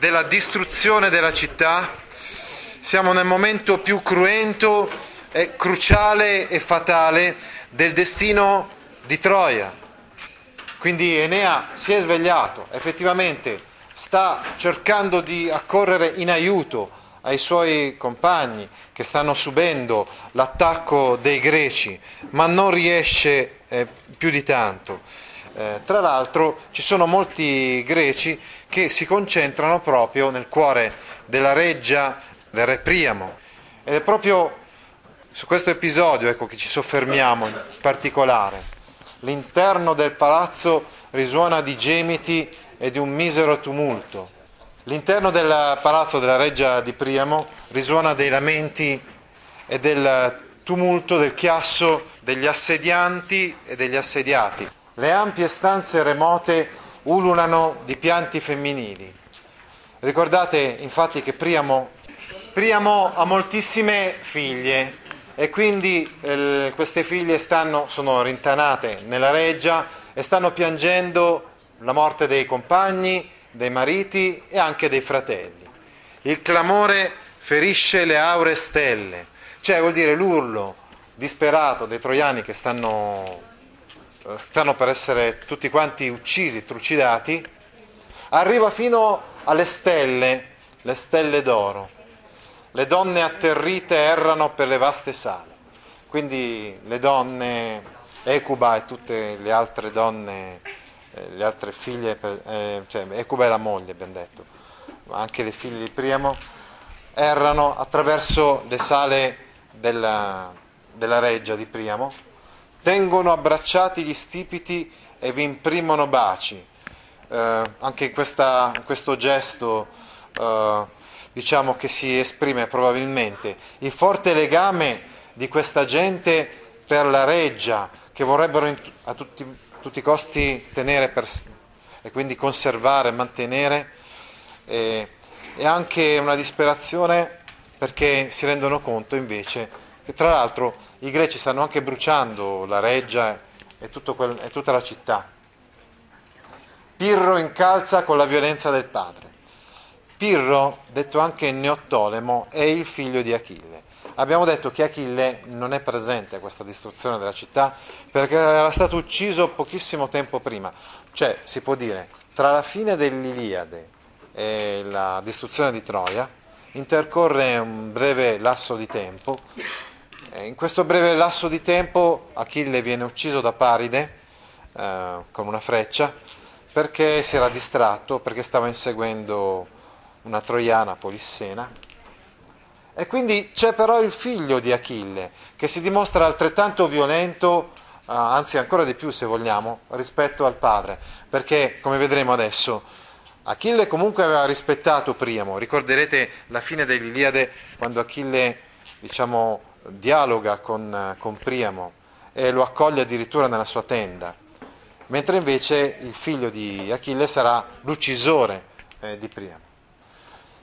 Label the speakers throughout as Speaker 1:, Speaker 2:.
Speaker 1: della distruzione della città. Siamo nel momento più cruento, e cruciale e fatale del destino di Troia. Quindi Enea si è svegliato, effettivamente sta cercando di accorrere in aiuto ai suoi compagni che stanno subendo l'attacco dei greci, ma non riesce eh, più di tanto. Eh, tra l'altro ci sono molti greci che si concentrano proprio nel cuore della reggia del re Priamo ed è proprio su questo episodio ecco, che ci soffermiamo in particolare. L'interno del palazzo risuona di gemiti e di un misero tumulto. L'interno del palazzo della reggia di Priamo risuona dei lamenti e del tumulto, del chiasso degli assedianti e degli assediati. Le ampie stanze remote ululano di pianti femminili. Ricordate infatti che Priamo, Priamo ha moltissime figlie e quindi eh, queste figlie stanno, sono rintanate nella reggia e stanno piangendo la morte dei compagni, dei mariti e anche dei fratelli. Il clamore ferisce le aure stelle, cioè vuol dire l'urlo disperato dei troiani che stanno, stanno per essere tutti quanti uccisi, trucidati, arriva fino alle stelle, le stelle d'oro. Le donne atterrite errano per le vaste sale. Quindi le donne, Ecuba e tutte le altre donne, eh, le altre figlie, eh, cioè Ecuba è la moglie, abbiamo detto, ma anche le figlie di Priamo, errano attraverso le sale della, della reggia di Priamo, tengono abbracciati gli stipiti e vi imprimono baci. Eh, anche in, questa, questo gesto eh, diciamo che si esprime probabilmente il forte legame di questa gente per la reggia che vorrebbero a tutti, a tutti i costi tenere per, e quindi conservare, mantenere e, e anche una disperazione perché si rendono conto invece che tra l'altro i greci stanno anche bruciando la reggia e, quel, e tutta la città. Pirro incalza con la violenza del padre. Pirro, detto anche Neottolemo, è il figlio di Achille. Abbiamo detto che Achille non è presente a questa distruzione della città perché era stato ucciso pochissimo tempo prima, cioè si può dire tra la fine dell'Iliade e la distruzione di Troia intercorre un breve lasso di tempo. In questo breve lasso di tempo Achille viene ucciso da Paride eh, con una freccia perché si era distratto, perché stava inseguendo una troiana polissena. E quindi c'è però il figlio di Achille, che si dimostra altrettanto violento, eh, anzi ancora di più se vogliamo, rispetto al padre, perché come vedremo adesso, Achille comunque aveva rispettato Priamo, ricorderete la fine dell'Iliade quando Achille diciamo, dialoga con, con Priamo e lo accoglie addirittura nella sua tenda, mentre invece il figlio di Achille sarà l'uccisore eh, di Priamo.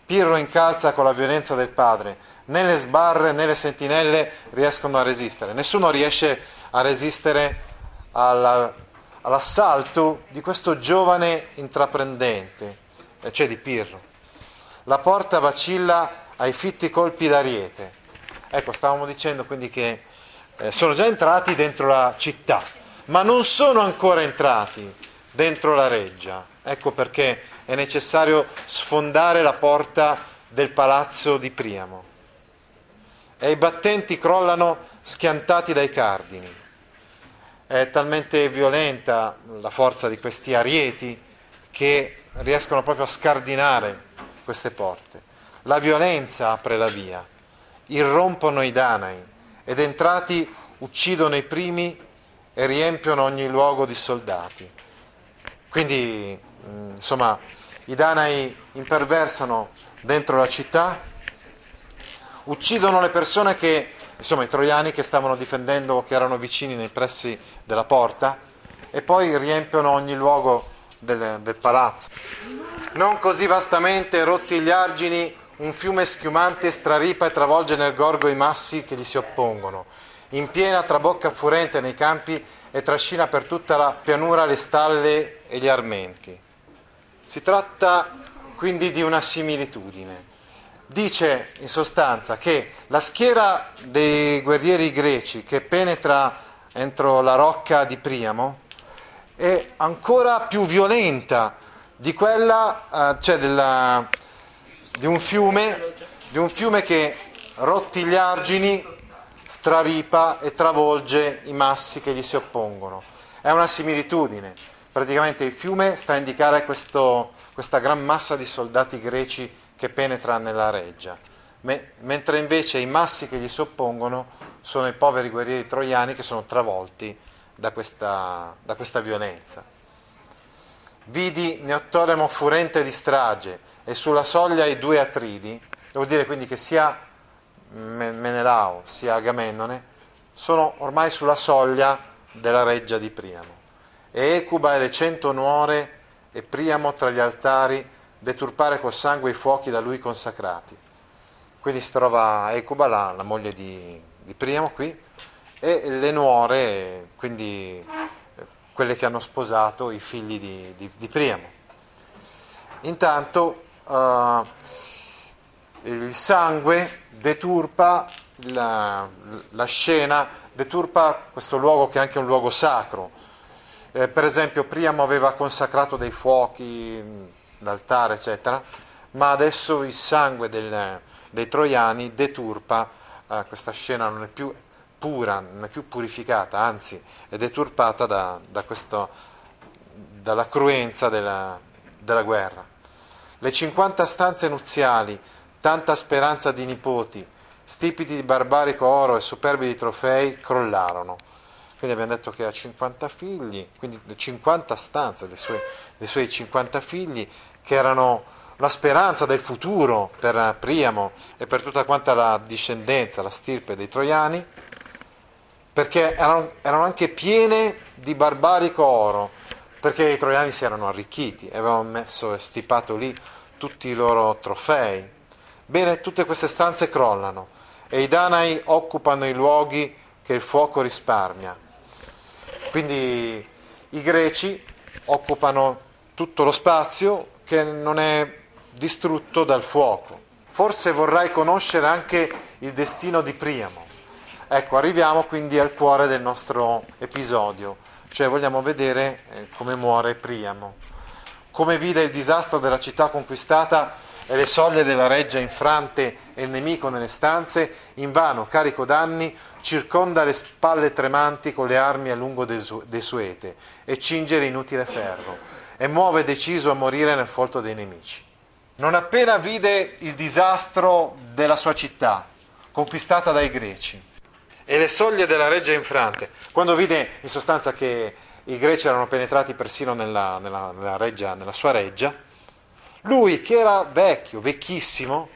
Speaker 1: Pirro incalza con la violenza del padre, né le sbarre né le sentinelle riescono a resistere, nessuno riesce a resistere alla, all'assalto di questo giovane intraprendente, cioè di Pirro. La porta vacilla ai fitti colpi d'ariete. Ecco, stavamo dicendo quindi che eh, sono già entrati dentro la città, ma non sono ancora entrati dentro la reggia. Ecco perché è necessario sfondare la porta del palazzo di Priamo. E i battenti crollano schiantati dai cardini. È talmente violenta la forza di questi arieti che riescono proprio a scardinare queste porte. La violenza apre la via, irrompono i danai ed entrati uccidono i primi e riempiono ogni luogo di soldati. Quindi, mh, insomma, i Danai imperversano dentro la città, uccidono le persone che, insomma, i troiani che stavano difendendo, che erano vicini nei pressi della porta, e poi riempiono ogni luogo del, del palazzo. Non così vastamente rotti gli argini, un fiume schiumante straripa e travolge nel gorgo i massi che gli si oppongono. In piena trabocca furente nei campi e trascina per tutta la pianura le stalle e gli armenti. Si tratta quindi di una similitudine. Dice in sostanza che la schiera dei guerrieri greci che penetra entro la rocca di Priamo è ancora più violenta di quella, eh, cioè della, di, un fiume, di un fiume che rotti gli argini straripa e travolge i massi che gli si oppongono. È una similitudine. Praticamente il fiume sta a indicare questo, questa gran massa di soldati greci che penetra nella reggia, Me, mentre invece i massi che gli si oppongono sono i poveri guerrieri troiani che sono travolti da questa, da questa violenza. Vidi Neottoremo furente di strage e sulla soglia i due Atridi, devo dire quindi che sia Menelao sia Agamennone sono ormai sulla soglia della reggia di Priamo. E Ecuba e le cento nuore e Priamo tra gli altari deturpare col sangue i fuochi da lui consacrati. Quindi si trova Ecuba, la, la moglie di, di Priamo qui, e le nuore, quindi eh, quelle che hanno sposato i figli di, di, di Priamo. Intanto uh, il sangue deturpa la, la, scena, deturpa questo luogo che è anche un luogo sacro. Eh, per esempio Priamo aveva consacrato dei fuochi, l'altare, eccetera, ma adesso il sangue del, dei troiani deturpa eh, questa scena, non è più pura, non è più purificata, anzi è deturpata da, da questo, dalla cruenza della, della guerra. Le 50 stanze nuziali, tanta speranza di nipoti, stipiti di barbarico oro e superbi di trofei, crollarono. Quindi abbiamo detto che ha 50 figli, quindi 50 stanze dei suoi, dei suoi 50 figli, che erano la speranza del futuro per Priamo e per tutta quanta la discendenza, la stirpe dei troiani, perché erano, erano anche piene di barbarico oro, perché i troiani si erano arricchiti, avevano messo e stipato lì tutti i loro trofei. Bene, tutte queste stanze crollano e i Danai occupano i luoghi che il fuoco risparmia. Quindi i greci occupano tutto lo spazio che non è distrutto dal fuoco. Forse vorrai conoscere anche il destino di Priamo. Ecco, arriviamo quindi al cuore del nostro episodio, cioè vogliamo vedere eh, come muore Priamo, come vide il disastro della città conquistata e le soglie della reggia infrante e il nemico nelle stanze, invano, carico d'anni, circonda le spalle tremanti con le armi a lungo desuete e cinge l'inutile ferro, e muove deciso a morire nel folto dei nemici. Non appena vide il disastro della sua città, conquistata dai greci, e le soglie della reggia infrante, quando vide in sostanza che i greci erano penetrati persino nella, nella, nella, reggia, nella sua reggia, lui che era vecchio, vecchissimo,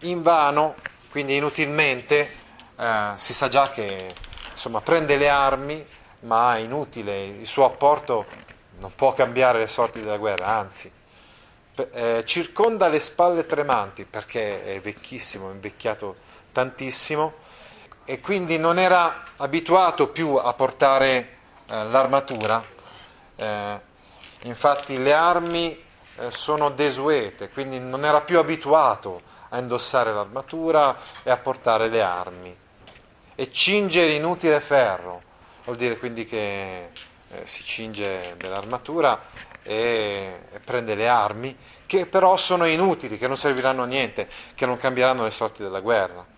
Speaker 1: invano, quindi inutilmente, eh, si sa già che insomma, prende le armi, ma è inutile, il suo apporto non può cambiare le sorti della guerra, anzi, eh, circonda le spalle tremanti perché è vecchissimo, è invecchiato tantissimo e quindi non era abituato più a portare eh, l'armatura. Eh, infatti le armi eh, sono desuete, quindi non era più abituato a indossare l'armatura e a portare le armi. E cinge l'inutile ferro, vuol dire quindi che eh, si cinge dell'armatura e, e prende le armi, che però sono inutili, che non serviranno a niente, che non cambieranno le sorti della guerra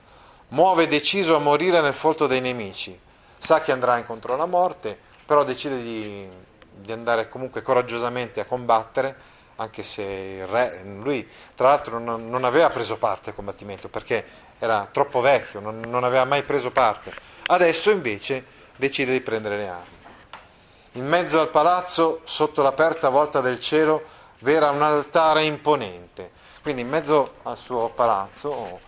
Speaker 1: muove deciso a morire nel folto dei nemici, sa che andrà incontro alla morte, però decide di, di andare comunque coraggiosamente a combattere, anche se re, lui tra l'altro non, non, aveva preso parte al combattimento perché era troppo vecchio, non, non aveva mai preso parte. Adesso invece decide di prendere le armi. In mezzo al palazzo, sotto l'aperta volta del cielo, v'era un altare imponente. Quindi in mezzo al suo palazzo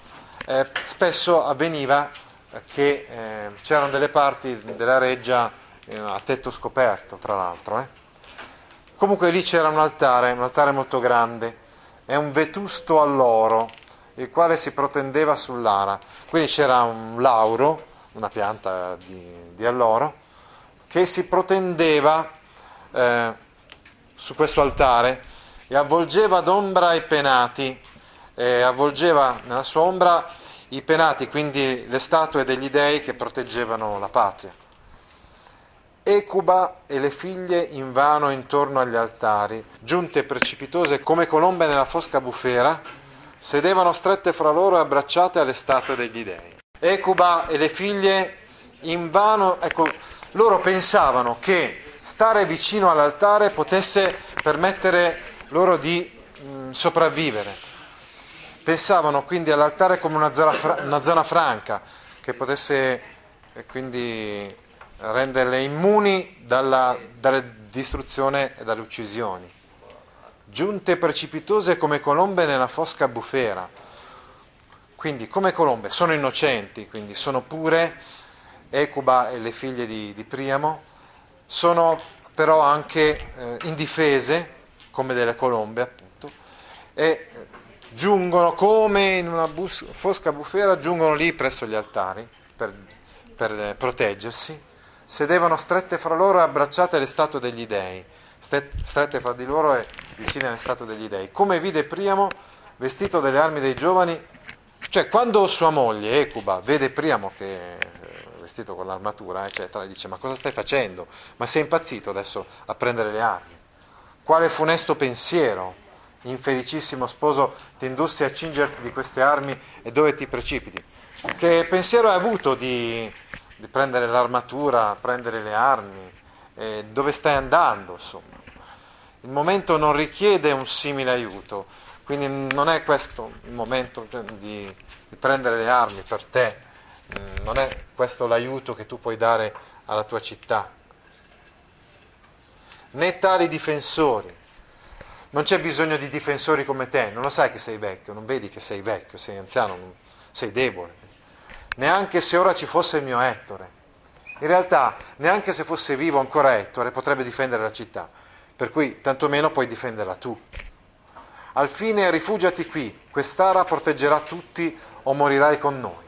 Speaker 1: eh, spesso avveniva che eh, c'erano delle parti della reggia eh, a tetto scoperto, tra l'altro. Eh. Comunque lì c'era un altare, un altare molto grande, e un vetusto all'oro, il quale si protendeva sull'ara. Quindi c'era un lauro, una pianta di, di alloro, che si protendeva eh, su questo altare e avvolgeva d'ombra i penati, e avvolgeva nella sua ombra i penati, quindi le statue degli dei che proteggevano la patria. Ecuba e le figlie invano intorno agli altari, giunte precipitose come colombe nella fosca bufera, sedevano strette fra loro e abbracciate alle statue degli dei. Ecuba e le figlie invano, ecco, loro pensavano che stare vicino all'altare potesse permettere loro di mh, sopravvivere. Pensavano quindi all'altare come una zona, fra- una zona franca che potesse eh, quindi renderle immuni dalla, dalla distruzione e dalle uccisioni. Giunte precipitose come colombe nella fosca bufera. Quindi come colombe sono innocenti, quindi sono pure Ecuba e le figlie di, di Priamo, sono però anche eh, indifese come delle colombe appunto e eh, giungono come in una bus- fosca bufera, giungono lì presso gli altari per, per eh, proteggersi sedevano strette fra loro e abbracciate alle statue degli dei, strette fra di loro e vicine alle statue degli dei. Come vide Priamo, vestito delle armi dei giovani, cioè quando sua moglie, Ecuba, vede Priamo che è vestito con l'armatura, eccetera, dice ma cosa stai facendo? Ma sei impazzito adesso a prendere le armi? Quale funesto pensiero, infelicissimo sposo, ti indussi a cingerti di queste armi e dove ti precipiti? Che pensiero hai avuto di di prendere l'armatura, prendere le armi, eh, dove stai andando, insomma. Il momento non richiede un simile aiuto, quindi non è questo il momento cioè, di, di prendere le armi per te, mm, non è questo l'aiuto che tu puoi dare alla tua città. Né tali difensori. Non c'è bisogno di difensori come te, non lo sai che sei vecchio, non vedi che sei vecchio, sei anziano, sei debole neanche se ora ci fosse il mio Ettore. In realtà, neanche se fosse vivo ancora Ettore, potrebbe difendere la città, per cui tantomeno puoi difenderla tu. Al fine rifugiati qui, quest'ara proteggerà tutti o morirai con noi.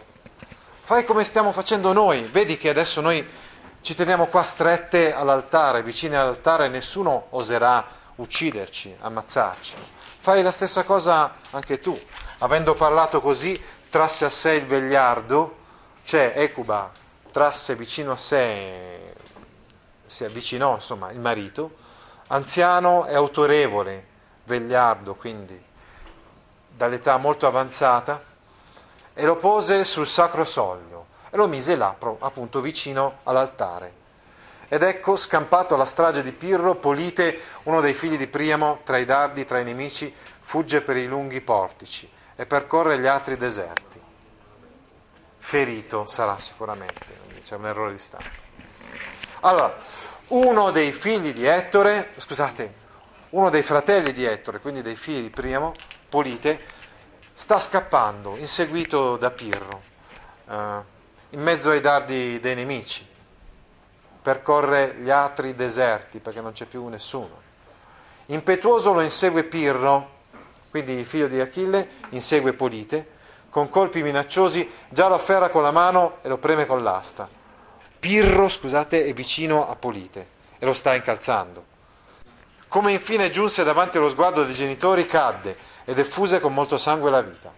Speaker 1: Fai come stiamo facendo noi, vedi che adesso noi ci teniamo qua strette all'altare, vicini all'altare, nessuno oserà ucciderci, ammazzarci. Fai la stessa cosa anche tu. Avendo parlato così, trasse a sé il vegliardo cioè Ecuba trasse vicino a sé, si avvicinò insomma il marito, anziano e autorevole, vegliardo quindi, dall'età molto avanzata, e lo pose sul sacro soglio e lo mise là, appunto vicino all'altare. Ed ecco, scampato alla strage di Pirro, Polite, uno dei figli di Priamo, tra i dardi, tra i nemici, fugge per i lunghi portici e percorre gli altri deserti ferito sarà sicuramente, c'è un errore di stampa. Allora, uno dei figli di Ettore, scusate, uno dei fratelli di Ettore, quindi dei figli di Priamo, Polite, sta scappando, inseguito da Pirro, eh, in mezzo ai dardi dei nemici, percorre gli altri deserti perché non c'è più nessuno. Impetuoso lo insegue Pirro, quindi il figlio di Achille insegue Polite, con colpi minacciosi, già lo afferra con la mano e lo preme con l'asta. Pirro, scusate, è vicino a Polite e lo sta incalzando. Come infine giunse davanti allo sguardo dei genitori, cadde ed effuse con molto sangue la vita.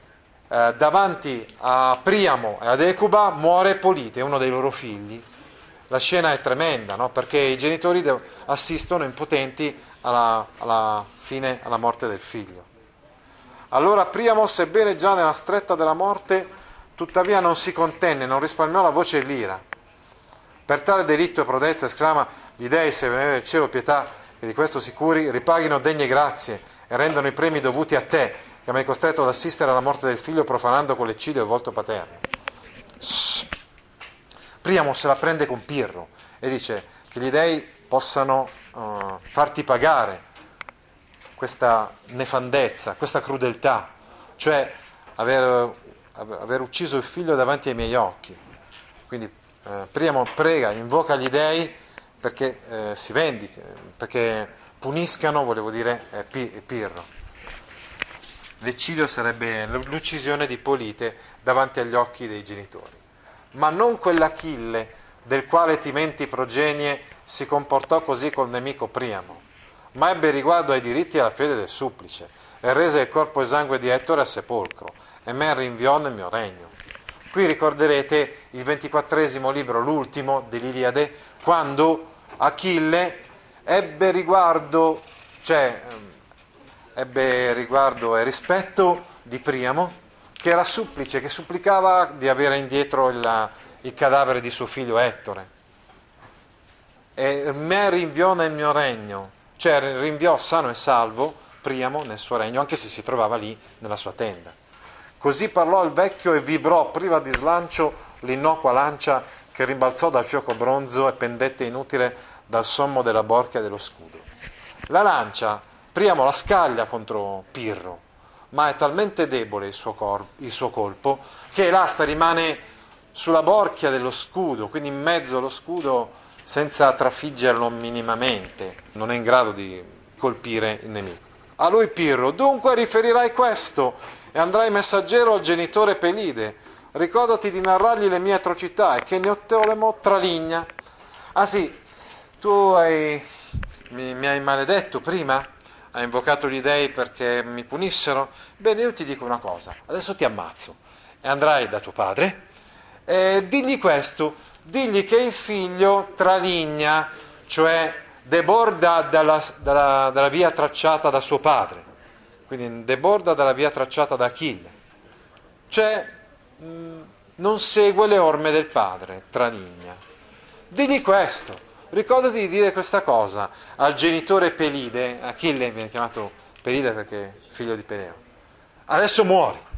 Speaker 1: Eh, davanti a Priamo e ad Ecuba muore Polite, uno dei loro figli. La scena è tremenda, no? perché i genitori assistono impotenti alla, alla fine, alla morte del figlio. Allora Priamo, sebbene già nella stretta della morte, tuttavia non si contenne, non risparmiò la voce e l'ira. Per tale delitto e prodezza esclama, gli dei, se venere del cielo pietà, che di questo sicuri, ripaghino degne grazie e rendano i premi dovuti a te, che mi hai costretto ad assistere alla morte del figlio profanando con l'eccidio il volto paterno. Priamo se la prende con Pirro e dice che gli dei possano uh, farti pagare questa nefandezza, questa crudeltà, cioè aver, aver ucciso il figlio davanti ai miei occhi. Quindi eh, Priamo prega, invoca gli dei perché eh, si vendichi, perché puniscano, volevo dire, eh, Pirro. L'eccidio sarebbe l'uccisione di Polite davanti agli occhi dei genitori, ma non quell'Achille del quale ti menti progenie si comportò così col nemico Priamo, ma ebbe riguardo ai diritti e alla fede del supplice, e rese il corpo e sangue di Ettore a sepolcro, e me rinviò nel mio regno. Qui ricorderete il ventiquattresimo libro, l'ultimo dell'Iliade, quando Achille ebbe riguardo, cioè, ehm, ebbe riguardo e rispetto di Priamo, che era supplice, che supplicava di avere indietro il, il cadavere di suo figlio Ettore. E me rinviò nel mio regno, cioè rinviò sano e salvo Priamo nel suo regno, anche se si trovava lì nella sua tenda. Così parlò il vecchio e vibrò priva di slancio l'innocua lancia che rimbalzò dal fioco bronzo e pendette inutile dal sommo della borchia dello scudo. La lancia, Priamo la scaglia contro Pirro, ma è talmente debole il suo, cor- il suo colpo che l'asta rimane sulla borchia dello scudo, quindi in mezzo allo scudo senza trafiggerlo minimamente, non è in grado di colpire il nemico. A lui Pirro, dunque riferirai questo e andrai messaggero al genitore Pelide. Ricordati di narrargli le mie atrocità e che Neottolemo traligna. Ah sì, tu hai, mi, mi hai maledetto prima? Hai invocato gli dei perché mi punissero? Bene, io ti dico una cosa, adesso ti ammazzo. E andrai da tuo padre. E digli questo, digli che il figlio traligna, cioè deborda dalla, dalla, dalla via tracciata da suo padre, quindi deborda dalla via tracciata da Achille, cioè mh, non segue le orme del padre, traligna. Digli questo, ricordati di dire questa cosa al genitore Pelide, Achille viene chiamato Pelide perché è figlio di Peleo, adesso muori.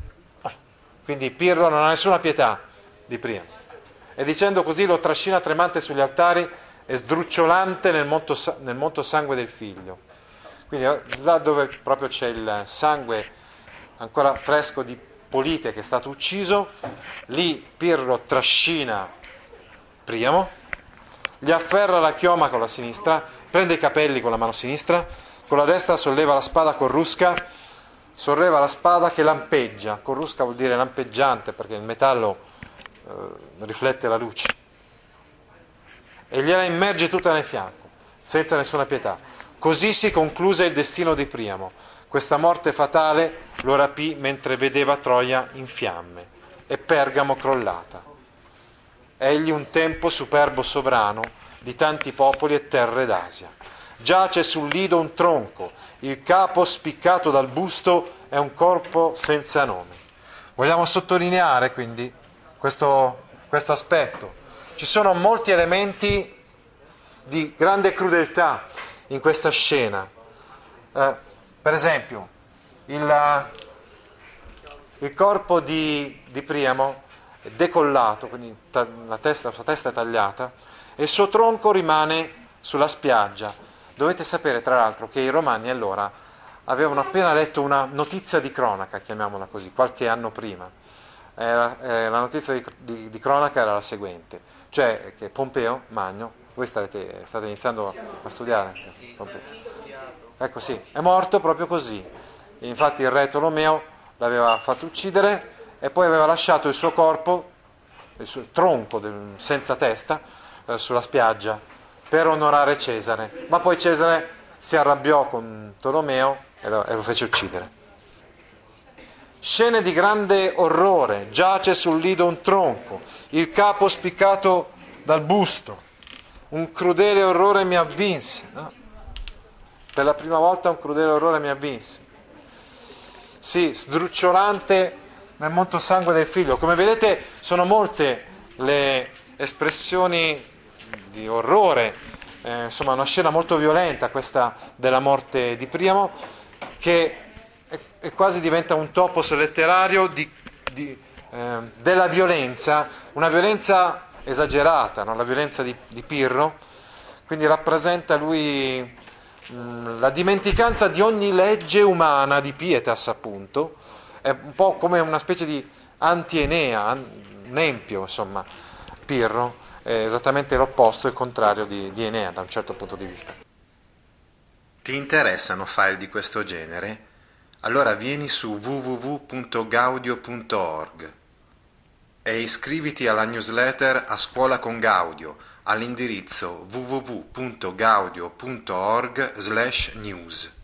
Speaker 1: Quindi Pirro non ha nessuna pietà di prima. E dicendo così lo trascina tremante sugli altari e sdrucciolante nel molto, nel molto sangue del figlio. Quindi eh, là dove proprio c'è il sangue ancora fresco di Polite che è stato ucciso, lì Pirro trascina Priamo, gli afferra la chioma con la sinistra, prende i capelli con la mano sinistra, con la destra solleva la spada corrusca, solleva la spada che lampeggia, corrusca vuol dire lampeggiante perché il metallo eh, riflette la luce e gliela immerge tutta nel fianco, senza nessuna pietà. Così si concluse il destino di Priamo. Questa morte fatale lo rapì mentre vedeva Troia in fiamme e Pergamo crollata. Egli un tempo superbo sovrano di tanti popoli e terre d'Asia. Giace sul lido un tronco, il capo spiccato dal busto è un corpo senza nome. Vogliamo sottolineare quindi questo, questo aspetto ci sono molti elementi di grande crudeltà in questa scena. Eh, per esempio, il, il corpo di, di, Priamo decollato, quindi la, testa, la sua testa è tagliata, e il suo tronco rimane sulla spiaggia. Dovete sapere, tra l'altro, che i romani allora avevano appena letto una notizia di cronaca, chiamiamola così, qualche anno prima. Era, eh, la notizia di, di, di cronaca era la seguente cioè che Pompeo Magno, voi starete, state iniziando a studiare? Pompeo. Ecco sì, è morto proprio così. Infatti il re Tolomeo l'aveva fatto uccidere e poi aveva lasciato il suo corpo, il suo tronco del, senza testa, eh, sulla spiaggia per onorare Cesare. Ma poi Cesare si arrabbiò con Tolomeo e lo, e lo fece uccidere. Scene di grande orrore, giace sul lido un tronco, il capo spiccato dal busto. Un crudele orrore mi avvinse. No? Per la prima volta un crudele orrore mi avvinse. Sì, sdrucciolante nel molto sangue del figlio. Come vedete sono molte le espressioni di orrore, eh, insomma una scena molto violenta questa della morte di Priamo, che è, è quasi diventa un topos letterario di, di eh, della violenza, una violenza esagerata, no? la violenza di, di, Pirro, quindi rappresenta lui mm, la dimenticanza di ogni legge umana di Pietas appunto, è un po' come una specie di anti-Enea, Nempio insomma, Pirro, è esattamente l'opposto, il contrario di, di Enea da un certo punto di vista. Ti interessano file di questo genere? Allora vieni su www.gaudio.org e iscriviti alla newsletter A Scuola con Gaudio all'indirizzo www.gaudio.org/news.